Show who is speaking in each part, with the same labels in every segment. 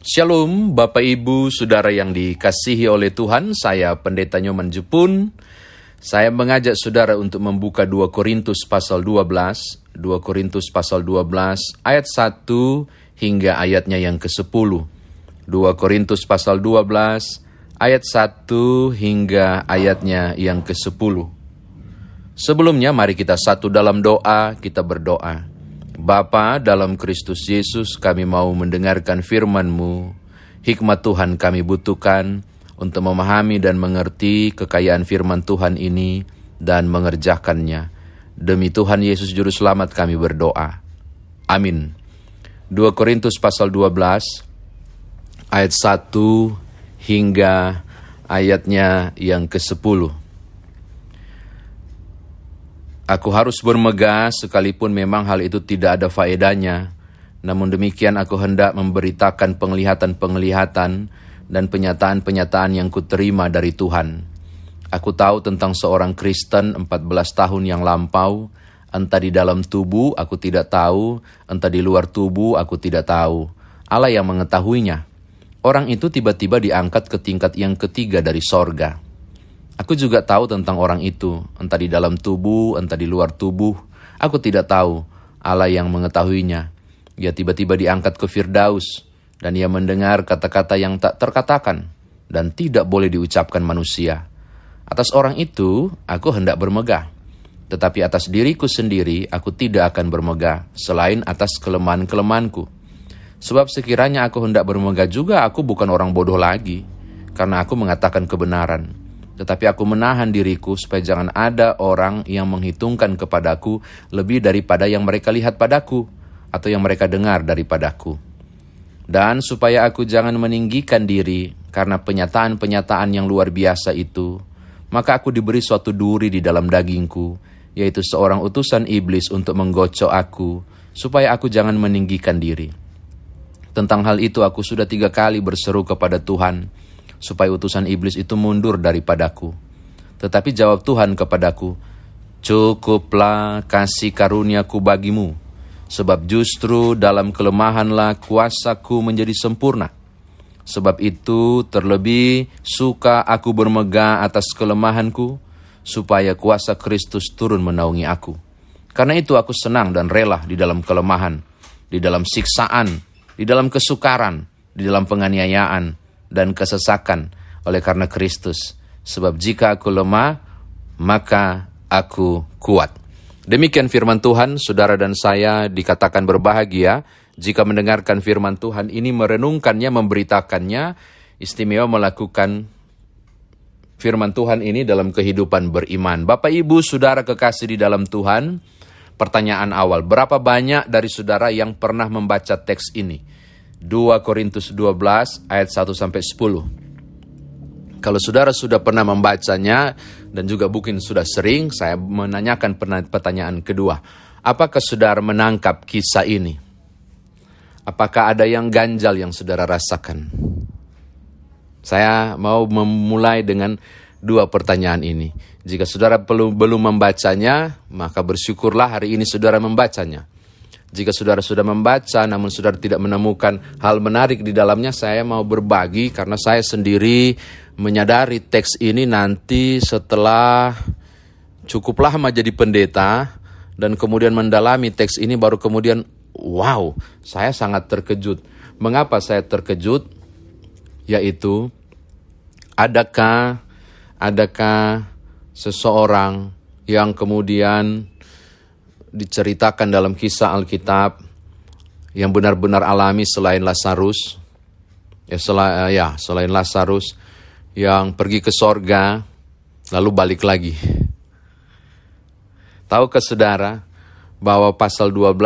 Speaker 1: Shalom Bapak Ibu Saudara yang dikasihi oleh Tuhan. Saya Pendeta Nyoman Jepun. Saya mengajak saudara untuk membuka 2 Korintus pasal 12 2 Korintus pasal 12 ayat 1 hingga ayatnya yang ke-10 2 Korintus pasal 12 ayat 1 hingga ayatnya yang ke-10 Sebelumnya mari kita satu dalam doa, kita berdoa. Bapa dalam Kristus Yesus kami mau mendengarkan firman-Mu. Hikmat Tuhan kami butuhkan untuk memahami dan mengerti kekayaan firman Tuhan ini dan mengerjakannya. Demi Tuhan Yesus Juru Selamat kami berdoa. Amin. 2 Korintus pasal 12 ayat 1 hingga ayatnya yang ke-10. Aku harus bermegah sekalipun memang hal itu tidak ada faedahnya. Namun demikian aku hendak memberitakan penglihatan-penglihatan dan penyataan-penyataan yang kuterima dari Tuhan. Aku tahu tentang seorang Kristen 14 tahun yang lampau, entah di dalam tubuh aku tidak tahu, entah di luar tubuh aku tidak tahu. Allah yang mengetahuinya. Orang itu tiba-tiba diangkat ke tingkat yang ketiga dari sorga Aku juga tahu tentang orang itu, entah di dalam tubuh, entah di luar tubuh. Aku tidak tahu. Allah yang mengetahuinya. Ia tiba-tiba diangkat ke Firdaus, dan ia mendengar kata-kata yang tak terkatakan dan tidak boleh diucapkan manusia. Atas orang itu, aku hendak bermegah. Tetapi atas diriku sendiri, aku tidak akan bermegah, selain atas kelemahan-kelemahanku. Sebab sekiranya aku hendak bermegah juga, aku bukan orang bodoh lagi, karena aku mengatakan kebenaran tetapi aku menahan diriku supaya jangan ada orang yang menghitungkan kepadaku lebih daripada yang mereka lihat padaku atau yang mereka dengar daripadaku. Dan supaya aku jangan meninggikan diri karena penyataan-penyataan yang luar biasa itu, maka aku diberi suatu duri di dalam dagingku, yaitu seorang utusan iblis untuk menggocok aku, supaya aku jangan meninggikan diri. Tentang hal itu aku sudah tiga kali berseru kepada Tuhan, supaya utusan iblis itu mundur daripadaku. Tetapi jawab Tuhan kepadaku, Cukuplah kasih karuniaku bagimu, sebab justru dalam kelemahanlah kuasaku menjadi sempurna. Sebab itu terlebih suka aku bermegah atas kelemahanku, supaya kuasa Kristus turun menaungi aku. Karena itu aku senang dan rela di dalam kelemahan, di dalam siksaan, di dalam kesukaran, di dalam penganiayaan, dan kesesakan oleh karena Kristus. Sebab jika aku lemah, maka aku kuat. Demikian firman Tuhan, saudara dan saya dikatakan berbahagia jika mendengarkan firman Tuhan ini, merenungkannya, memberitakannya, istimewa melakukan firman Tuhan ini dalam kehidupan beriman. Bapak, Ibu, saudara kekasih di dalam Tuhan, pertanyaan awal, berapa banyak dari saudara yang pernah membaca teks ini? 2 Korintus 12 ayat 1 sampai 10. Kalau saudara sudah pernah membacanya dan juga mungkin sudah sering, saya menanyakan pertanyaan kedua. Apakah saudara menangkap kisah ini? Apakah ada yang ganjal yang saudara rasakan? Saya mau memulai dengan dua pertanyaan ini. Jika saudara belum belum membacanya, maka bersyukurlah hari ini saudara membacanya. Jika saudara sudah membaca namun saudara tidak menemukan hal menarik di dalamnya, saya mau berbagi karena saya sendiri menyadari teks ini nanti setelah cukup lama jadi pendeta dan kemudian mendalami teks ini baru kemudian wow, saya sangat terkejut. Mengapa saya terkejut? Yaitu adakah adakah seseorang yang kemudian diceritakan dalam kisah Alkitab yang benar-benar alami selain Lazarus ya eh, ya selain Lazarus yang pergi ke sorga lalu balik lagi. Tahu ke saudara bahwa pasal 12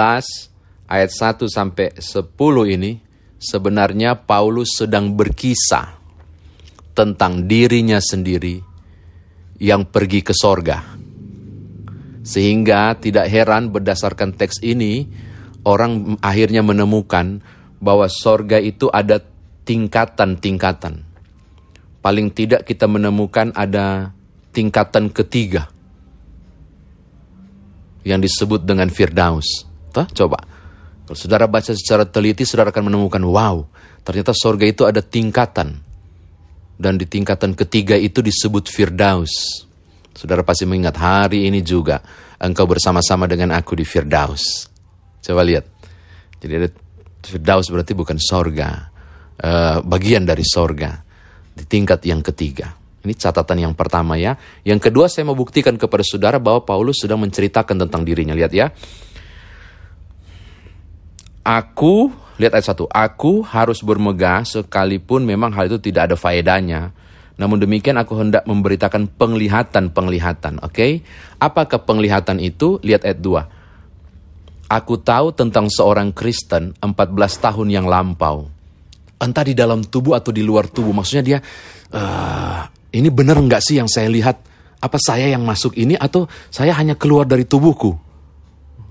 Speaker 1: ayat 1 sampai 10 ini sebenarnya Paulus sedang berkisah tentang dirinya sendiri yang pergi ke sorga. Sehingga tidak heran berdasarkan teks ini, orang akhirnya menemukan bahwa sorga itu ada tingkatan-tingkatan. Paling tidak kita menemukan ada tingkatan ketiga yang disebut dengan Firdaus. Tuh, coba. Kalau saudara baca secara teliti, saudara akan menemukan, wow, Ternyata sorga itu ada tingkatan. Dan di tingkatan ketiga itu disebut Firdaus. Saudara pasti mengingat hari ini juga engkau bersama-sama dengan aku di Firdaus. Coba lihat. Jadi ada Firdaus berarti bukan sorga. Uh, bagian dari sorga. Di tingkat yang ketiga. Ini catatan yang pertama ya. Yang kedua saya mau buktikan kepada saudara bahwa Paulus sedang menceritakan tentang dirinya. Lihat ya. Aku Lihat ayat 1. Aku harus bermegah sekalipun memang hal itu tidak ada faedahnya. Namun demikian aku hendak memberitakan penglihatan-penglihatan. Oke? Okay? Apakah penglihatan itu? Lihat ayat 2. Aku tahu tentang seorang Kristen 14 tahun yang lampau. Entah di dalam tubuh atau di luar tubuh. Maksudnya dia, uh, ini benar nggak sih yang saya lihat? Apa saya yang masuk ini atau saya hanya keluar dari tubuhku?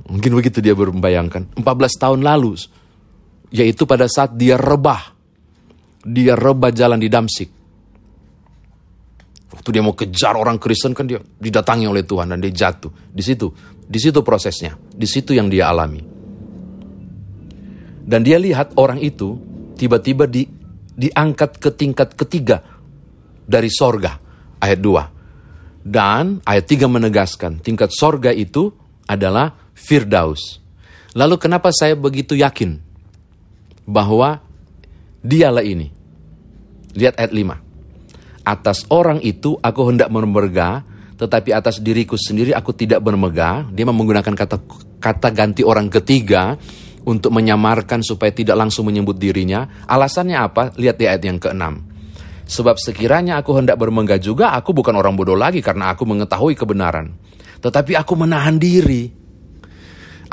Speaker 1: Mungkin begitu dia berbayangkan. 14 tahun lalu yaitu pada saat dia rebah. Dia rebah jalan di Damsik. Waktu dia mau kejar orang Kristen kan dia didatangi oleh Tuhan dan dia jatuh. Di situ, di situ prosesnya, di situ yang dia alami. Dan dia lihat orang itu tiba-tiba di, diangkat ke tingkat ketiga dari sorga. Ayat 2. Dan ayat 3 menegaskan tingkat sorga itu adalah Firdaus. Lalu kenapa saya begitu yakin bahwa dialah ini. Lihat ayat 5. Atas orang itu aku hendak bermegah, tetapi atas diriku sendiri aku tidak bermegah. Dia menggunakan kata kata ganti orang ketiga untuk menyamarkan supaya tidak langsung menyebut dirinya. Alasannya apa? Lihat di ayat yang ke-6. Sebab sekiranya aku hendak bermegah juga, aku bukan orang bodoh lagi karena aku mengetahui kebenaran. Tetapi aku menahan diri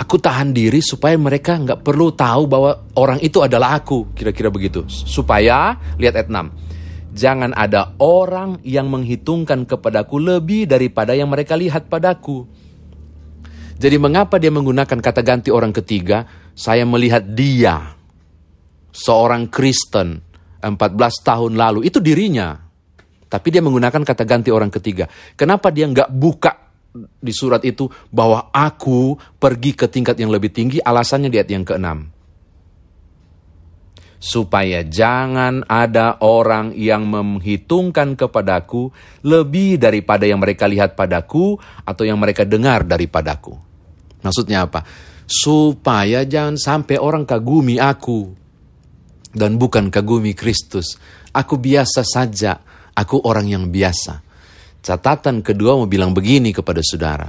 Speaker 1: Aku tahan diri supaya mereka nggak perlu tahu bahwa orang itu adalah aku. Kira-kira begitu. Supaya, lihat ayat 6. Jangan ada orang yang menghitungkan kepadaku lebih daripada yang mereka lihat padaku. Jadi mengapa dia menggunakan kata ganti orang ketiga? Saya melihat dia, seorang Kristen, 14 tahun lalu. Itu dirinya. Tapi dia menggunakan kata ganti orang ketiga. Kenapa dia nggak buka di surat itu bahwa aku pergi ke tingkat yang lebih tinggi, alasannya di ayat yang keenam. Supaya jangan ada orang yang menghitungkan kepadaku lebih daripada yang mereka lihat padaku atau yang mereka dengar daripadaku. Maksudnya apa? Supaya jangan sampai orang kagumi aku dan bukan kagumi Kristus. Aku biasa saja, aku orang yang biasa Catatan kedua mau bilang begini kepada saudara,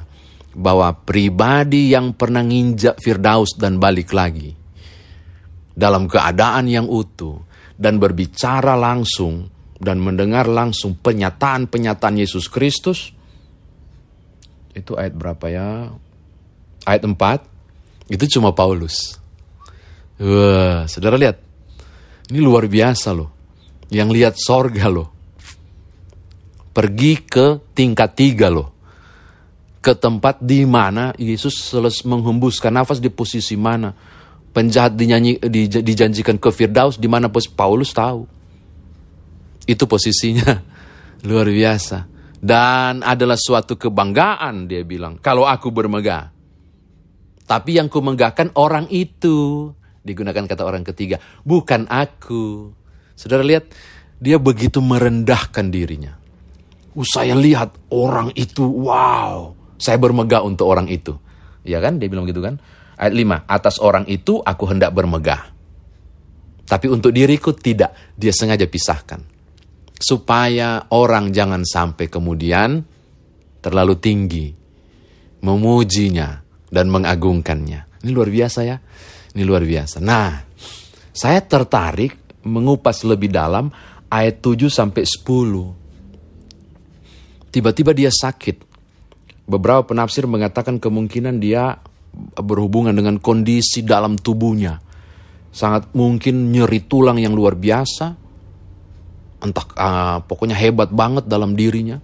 Speaker 1: bahwa pribadi yang pernah nginjak Firdaus dan balik lagi, dalam keadaan yang utuh, dan berbicara langsung, dan mendengar langsung penyataan-penyataan Yesus Kristus, itu ayat berapa ya? Ayat 4, itu cuma Paulus. Wah, saudara lihat, ini luar biasa loh. Yang lihat sorga loh pergi ke tingkat tiga loh. Ke tempat di mana Yesus selesai menghembuskan nafas di posisi mana. Penjahat dinyanyi, di, dijanjikan ke Firdaus di mana Paulus tahu. Itu posisinya luar biasa. Dan adalah suatu kebanggaan dia bilang. Kalau aku bermegah. Tapi yang kumegahkan orang itu. Digunakan kata orang ketiga. Bukan aku. Saudara lihat. Dia begitu merendahkan dirinya Uh, saya lihat orang itu, wow, saya bermegah untuk orang itu. Ya kan, dia bilang gitu kan. Ayat 5, atas orang itu aku hendak bermegah. Tapi untuk diriku tidak, dia sengaja pisahkan. Supaya orang jangan sampai kemudian terlalu tinggi, memujinya dan mengagungkannya. Ini luar biasa ya, ini luar biasa. Nah, saya tertarik mengupas lebih dalam ayat 7 sampai 10 tiba-tiba dia sakit. Beberapa penafsir mengatakan kemungkinan dia berhubungan dengan kondisi dalam tubuhnya. Sangat mungkin nyeri tulang yang luar biasa. Entah uh, pokoknya hebat banget dalam dirinya.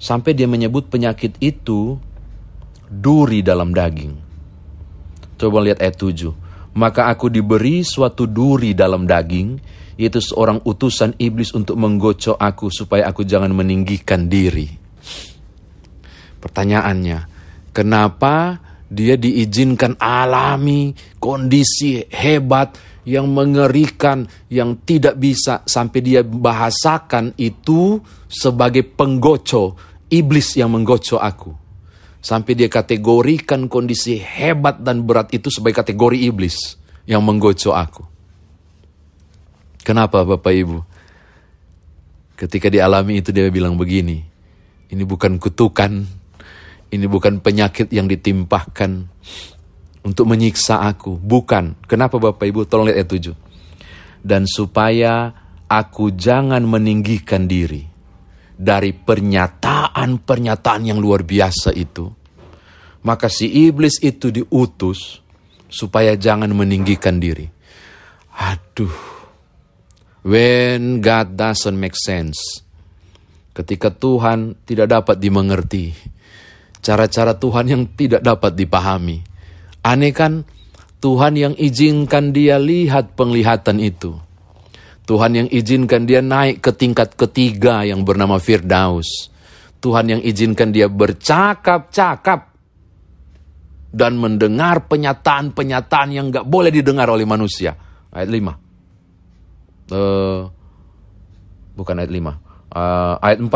Speaker 1: Sampai dia menyebut penyakit itu duri dalam daging. Coba lihat ayat 7. Maka aku diberi suatu duri dalam daging, yaitu seorang utusan iblis untuk menggocok aku supaya aku jangan meninggikan diri. Pertanyaannya, kenapa dia diizinkan alami kondisi hebat, yang mengerikan, yang tidak bisa sampai dia bahasakan itu sebagai penggoco, iblis yang menggoco aku. Sampai dia kategorikan kondisi hebat dan berat itu sebagai kategori iblis yang menggoco aku. Kenapa Bapak Ibu? Ketika dialami itu dia bilang begini, ini bukan kutukan, ini bukan penyakit yang ditimpahkan untuk menyiksa aku. Bukan. Kenapa Bapak Ibu? Tolong lihat ayat 7. Dan supaya aku jangan meninggikan diri dari pernyataan-pernyataan yang luar biasa itu, maka si iblis itu diutus supaya jangan meninggikan diri. Aduh, when God doesn't make sense, ketika Tuhan tidak dapat dimengerti, cara-cara Tuhan yang tidak dapat dipahami. Aneh kan, Tuhan yang izinkan dia lihat penglihatan itu Tuhan yang izinkan dia naik ke tingkat ketiga yang bernama Firdaus. Tuhan yang izinkan dia bercakap-cakap dan mendengar penyataan-penyataan yang gak boleh didengar oleh manusia. Ayat 5. Uh, eh, bukan ayat 5. Uh, eh, ayat 4.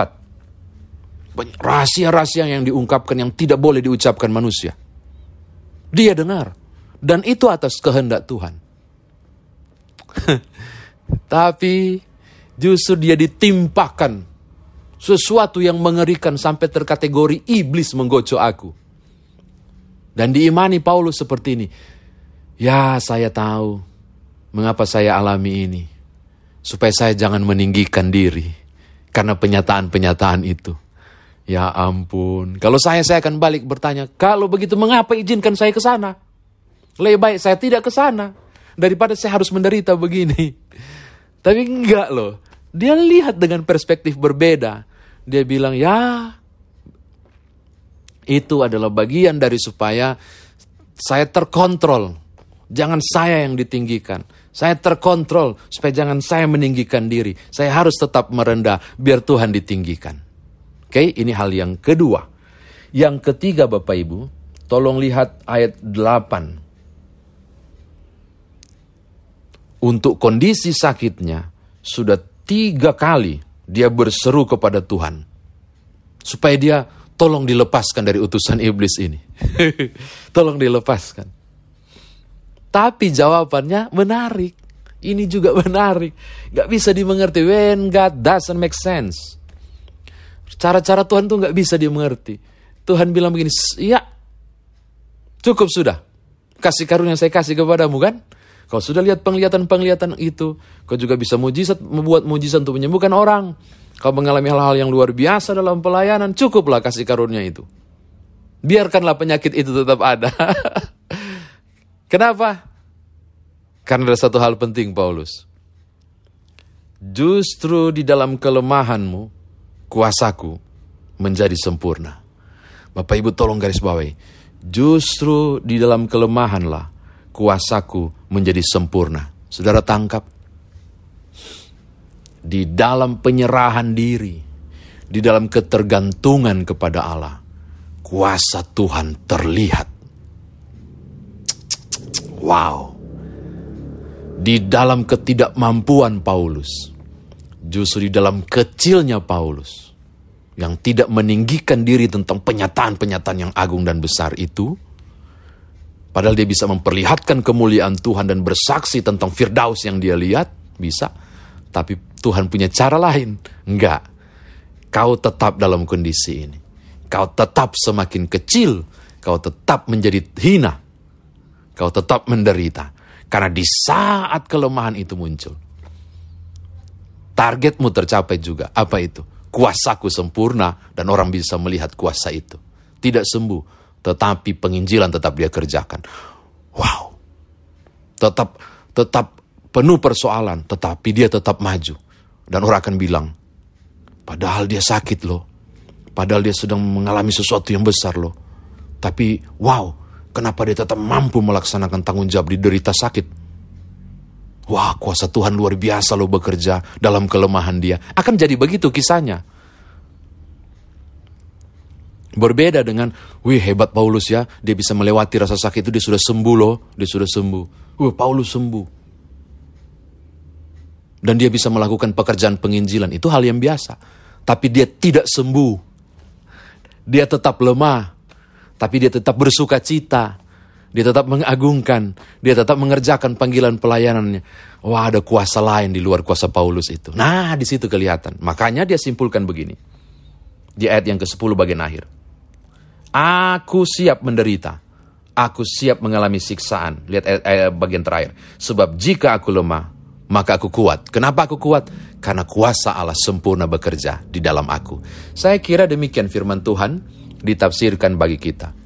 Speaker 1: Rahasia-rahasia yang diungkapkan yang tidak boleh diucapkan manusia. Dia dengar. Dan itu atas kehendak Tuhan. Tapi justru dia ditimpakan sesuatu yang mengerikan sampai terkategori iblis menggocok aku. Dan diimani Paulus seperti ini. Ya saya tahu mengapa saya alami ini. Supaya saya jangan meninggikan diri. Karena penyataan-penyataan itu. Ya ampun. Kalau saya, saya akan balik bertanya. Kalau begitu mengapa izinkan saya ke sana? Lebih baik saya tidak ke sana. Daripada saya harus menderita begini. Tapi enggak loh. Dia lihat dengan perspektif berbeda. Dia bilang, ya itu adalah bagian dari supaya saya terkontrol. Jangan saya yang ditinggikan. Saya terkontrol supaya jangan saya meninggikan diri. Saya harus tetap merendah biar Tuhan ditinggikan. Oke, ini hal yang kedua. Yang ketiga Bapak Ibu, tolong lihat ayat 8. untuk kondisi sakitnya, sudah tiga kali dia berseru kepada Tuhan. Supaya dia tolong dilepaskan dari utusan iblis ini. tolong dilepaskan. Tapi jawabannya menarik. Ini juga menarik. Gak bisa dimengerti. When God doesn't make sense. Cara-cara Tuhan tuh gak bisa dimengerti. Tuhan bilang begini, ya cukup sudah. Kasih karunia saya kasih kepadamu kan? Kau sudah lihat penglihatan-penglihatan itu. Kau juga bisa mujizat, membuat mujizat untuk menyembuhkan orang. Kau mengalami hal-hal yang luar biasa dalam pelayanan. Cukuplah kasih karunia itu. Biarkanlah penyakit itu tetap ada. Kenapa? Karena ada satu hal penting Paulus. Justru di dalam kelemahanmu, kuasaku menjadi sempurna. Bapak Ibu tolong garis bawahi. Justru di dalam kelemahanlah kuasaku menjadi sempurna. Saudara tangkap, di dalam penyerahan diri, di dalam ketergantungan kepada Allah, kuasa Tuhan terlihat. Wow. Di dalam ketidakmampuan Paulus, justru di dalam kecilnya Paulus, yang tidak meninggikan diri tentang penyataan-penyataan yang agung dan besar itu, Padahal dia bisa memperlihatkan kemuliaan Tuhan dan bersaksi tentang Firdaus yang dia lihat, bisa. Tapi Tuhan punya cara lain. Enggak. Kau tetap dalam kondisi ini. Kau tetap semakin kecil. Kau tetap menjadi hina. Kau tetap menderita. Karena di saat kelemahan itu muncul. Targetmu tercapai juga. Apa itu? Kuasaku sempurna dan orang bisa melihat kuasa itu. Tidak sembuh, tetapi penginjilan tetap dia kerjakan. Wow. Tetap tetap penuh persoalan, tetapi dia tetap maju. Dan orang akan bilang, padahal dia sakit loh. Padahal dia sedang mengalami sesuatu yang besar loh. Tapi wow, kenapa dia tetap mampu melaksanakan tanggung jawab di derita sakit? Wah, kuasa Tuhan luar biasa loh bekerja dalam kelemahan dia. Akan jadi begitu kisahnya. Berbeda dengan, wih hebat Paulus ya, dia bisa melewati rasa sakit itu, dia sudah sembuh loh, dia sudah sembuh. Wih Paulus sembuh. dan dia bisa melakukan pekerjaan penginjilan. Itu hal yang biasa. Tapi dia tidak sembuh. Dia tetap lemah. Tapi dia tetap bersuka cita. Dia tetap mengagungkan. Dia tetap mengerjakan panggilan pelayanannya. Wah ada kuasa lain di luar kuasa Paulus itu. Nah di situ kelihatan. Makanya dia simpulkan begini. Di ayat yang ke-10 bagian akhir. Aku siap menderita. Aku siap mengalami siksaan. Lihat ayat, ayat bagian terakhir. Sebab jika aku lemah, maka aku kuat. Kenapa aku kuat? Karena kuasa Allah sempurna bekerja di dalam aku. Saya kira demikian firman Tuhan ditafsirkan bagi kita.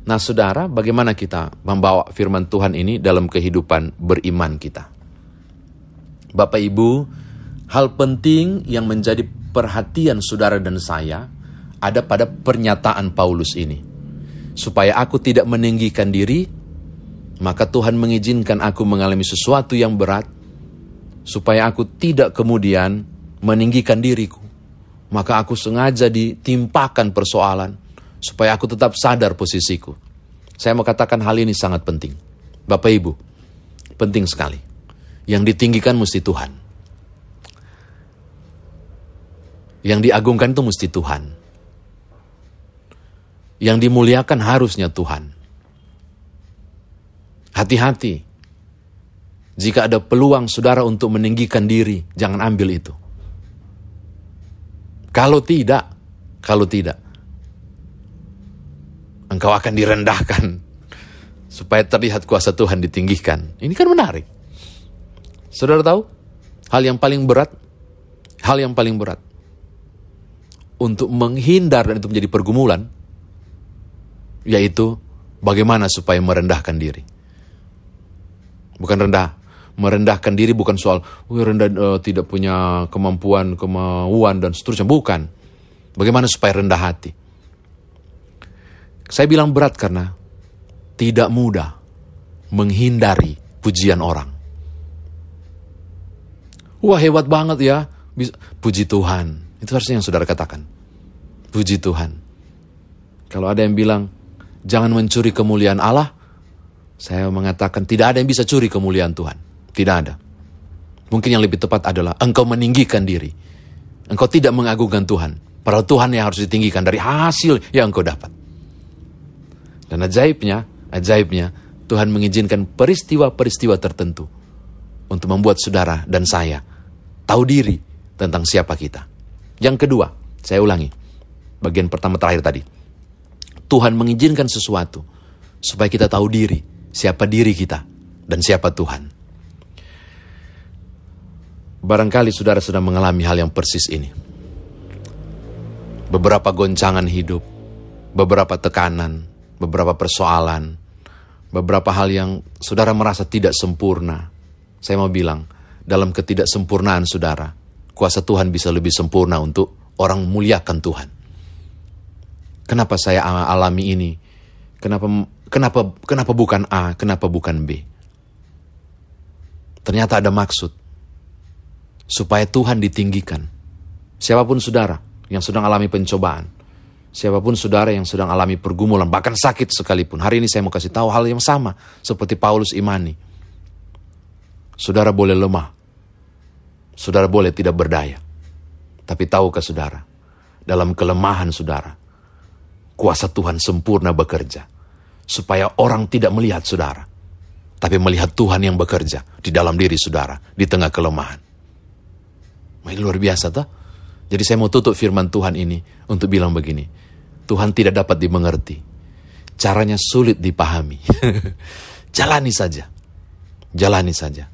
Speaker 1: Nah saudara, bagaimana kita membawa firman Tuhan ini dalam kehidupan beriman kita? Bapak Ibu, hal penting yang menjadi perhatian saudara dan saya ada pada pernyataan Paulus ini. Supaya aku tidak meninggikan diri, maka Tuhan mengizinkan aku mengalami sesuatu yang berat, supaya aku tidak kemudian meninggikan diriku. Maka aku sengaja ditimpakan persoalan supaya aku tetap sadar posisiku. Saya mau katakan hal ini sangat penting. Bapak Ibu, penting sekali. Yang ditinggikan mesti Tuhan. Yang diagungkan itu mesti Tuhan. Yang dimuliakan harusnya Tuhan. Hati-hati jika ada peluang saudara untuk meninggikan diri, jangan ambil itu. Kalau tidak, kalau tidak, engkau akan direndahkan supaya terlihat kuasa Tuhan ditinggikan. Ini kan menarik. Saudara tahu, hal yang paling berat, hal yang paling berat untuk menghindar dan itu menjadi pergumulan, yaitu bagaimana supaya merendahkan diri. Bukan rendah, merendahkan diri bukan soal rendah uh, tidak punya kemampuan, kemauan dan seterusnya, bukan. Bagaimana supaya rendah hati? Saya bilang berat karena tidak mudah menghindari pujian orang. Wah hebat banget ya, puji Tuhan. Itu harusnya yang saudara katakan. Puji Tuhan. Kalau ada yang bilang, jangan mencuri kemuliaan Allah, saya mengatakan tidak ada yang bisa curi kemuliaan Tuhan. Tidak ada. Mungkin yang lebih tepat adalah engkau meninggikan diri. Engkau tidak mengagungkan Tuhan. Padahal Tuhan yang harus ditinggikan dari hasil yang engkau dapat. Dan ajaibnya, ajaibnya, Tuhan mengizinkan peristiwa-peristiwa tertentu untuk membuat saudara dan saya tahu diri tentang siapa kita. Yang kedua, saya ulangi, bagian pertama terakhir tadi. Tuhan mengizinkan sesuatu supaya kita tahu diri, siapa diri kita, dan siapa Tuhan. Barangkali saudara sedang mengalami hal yang persis ini. Beberapa goncangan hidup, beberapa tekanan, beberapa persoalan, beberapa hal yang saudara merasa tidak sempurna. Saya mau bilang, dalam ketidaksempurnaan saudara, kuasa Tuhan bisa lebih sempurna untuk orang muliakan Tuhan. Kenapa saya alami ini? Kenapa kenapa kenapa bukan A, kenapa bukan B? Ternyata ada maksud supaya Tuhan ditinggikan. Siapa pun saudara yang sedang alami pencobaan, siapa pun saudara yang sedang alami pergumulan, bahkan sakit sekalipun. Hari ini saya mau kasih tahu hal yang sama seperti Paulus imani. Saudara boleh lemah, saudara boleh tidak berdaya, tapi tahukah saudara, dalam kelemahan saudara, kuasa Tuhan sempurna bekerja, supaya orang tidak melihat saudara, tapi melihat Tuhan yang bekerja di dalam diri saudara, di tengah kelemahan. Ini luar biasa toh. Jadi saya mau tutup firman Tuhan ini untuk bilang begini. Tuhan tidak dapat dimengerti. Caranya sulit dipahami. Jalani saja. Jalani saja.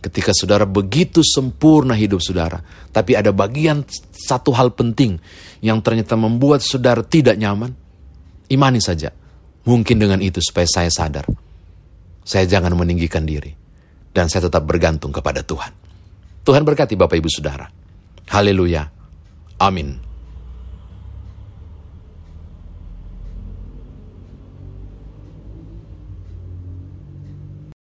Speaker 1: Ketika saudara begitu sempurna hidup saudara, tapi ada bagian satu hal penting yang ternyata membuat saudara tidak nyaman, imani saja. Mungkin dengan itu supaya saya sadar. Saya jangan meninggikan diri. Dan saya tetap bergantung kepada Tuhan. Tuhan berkati Bapak Ibu Saudara. Haleluya. Amin.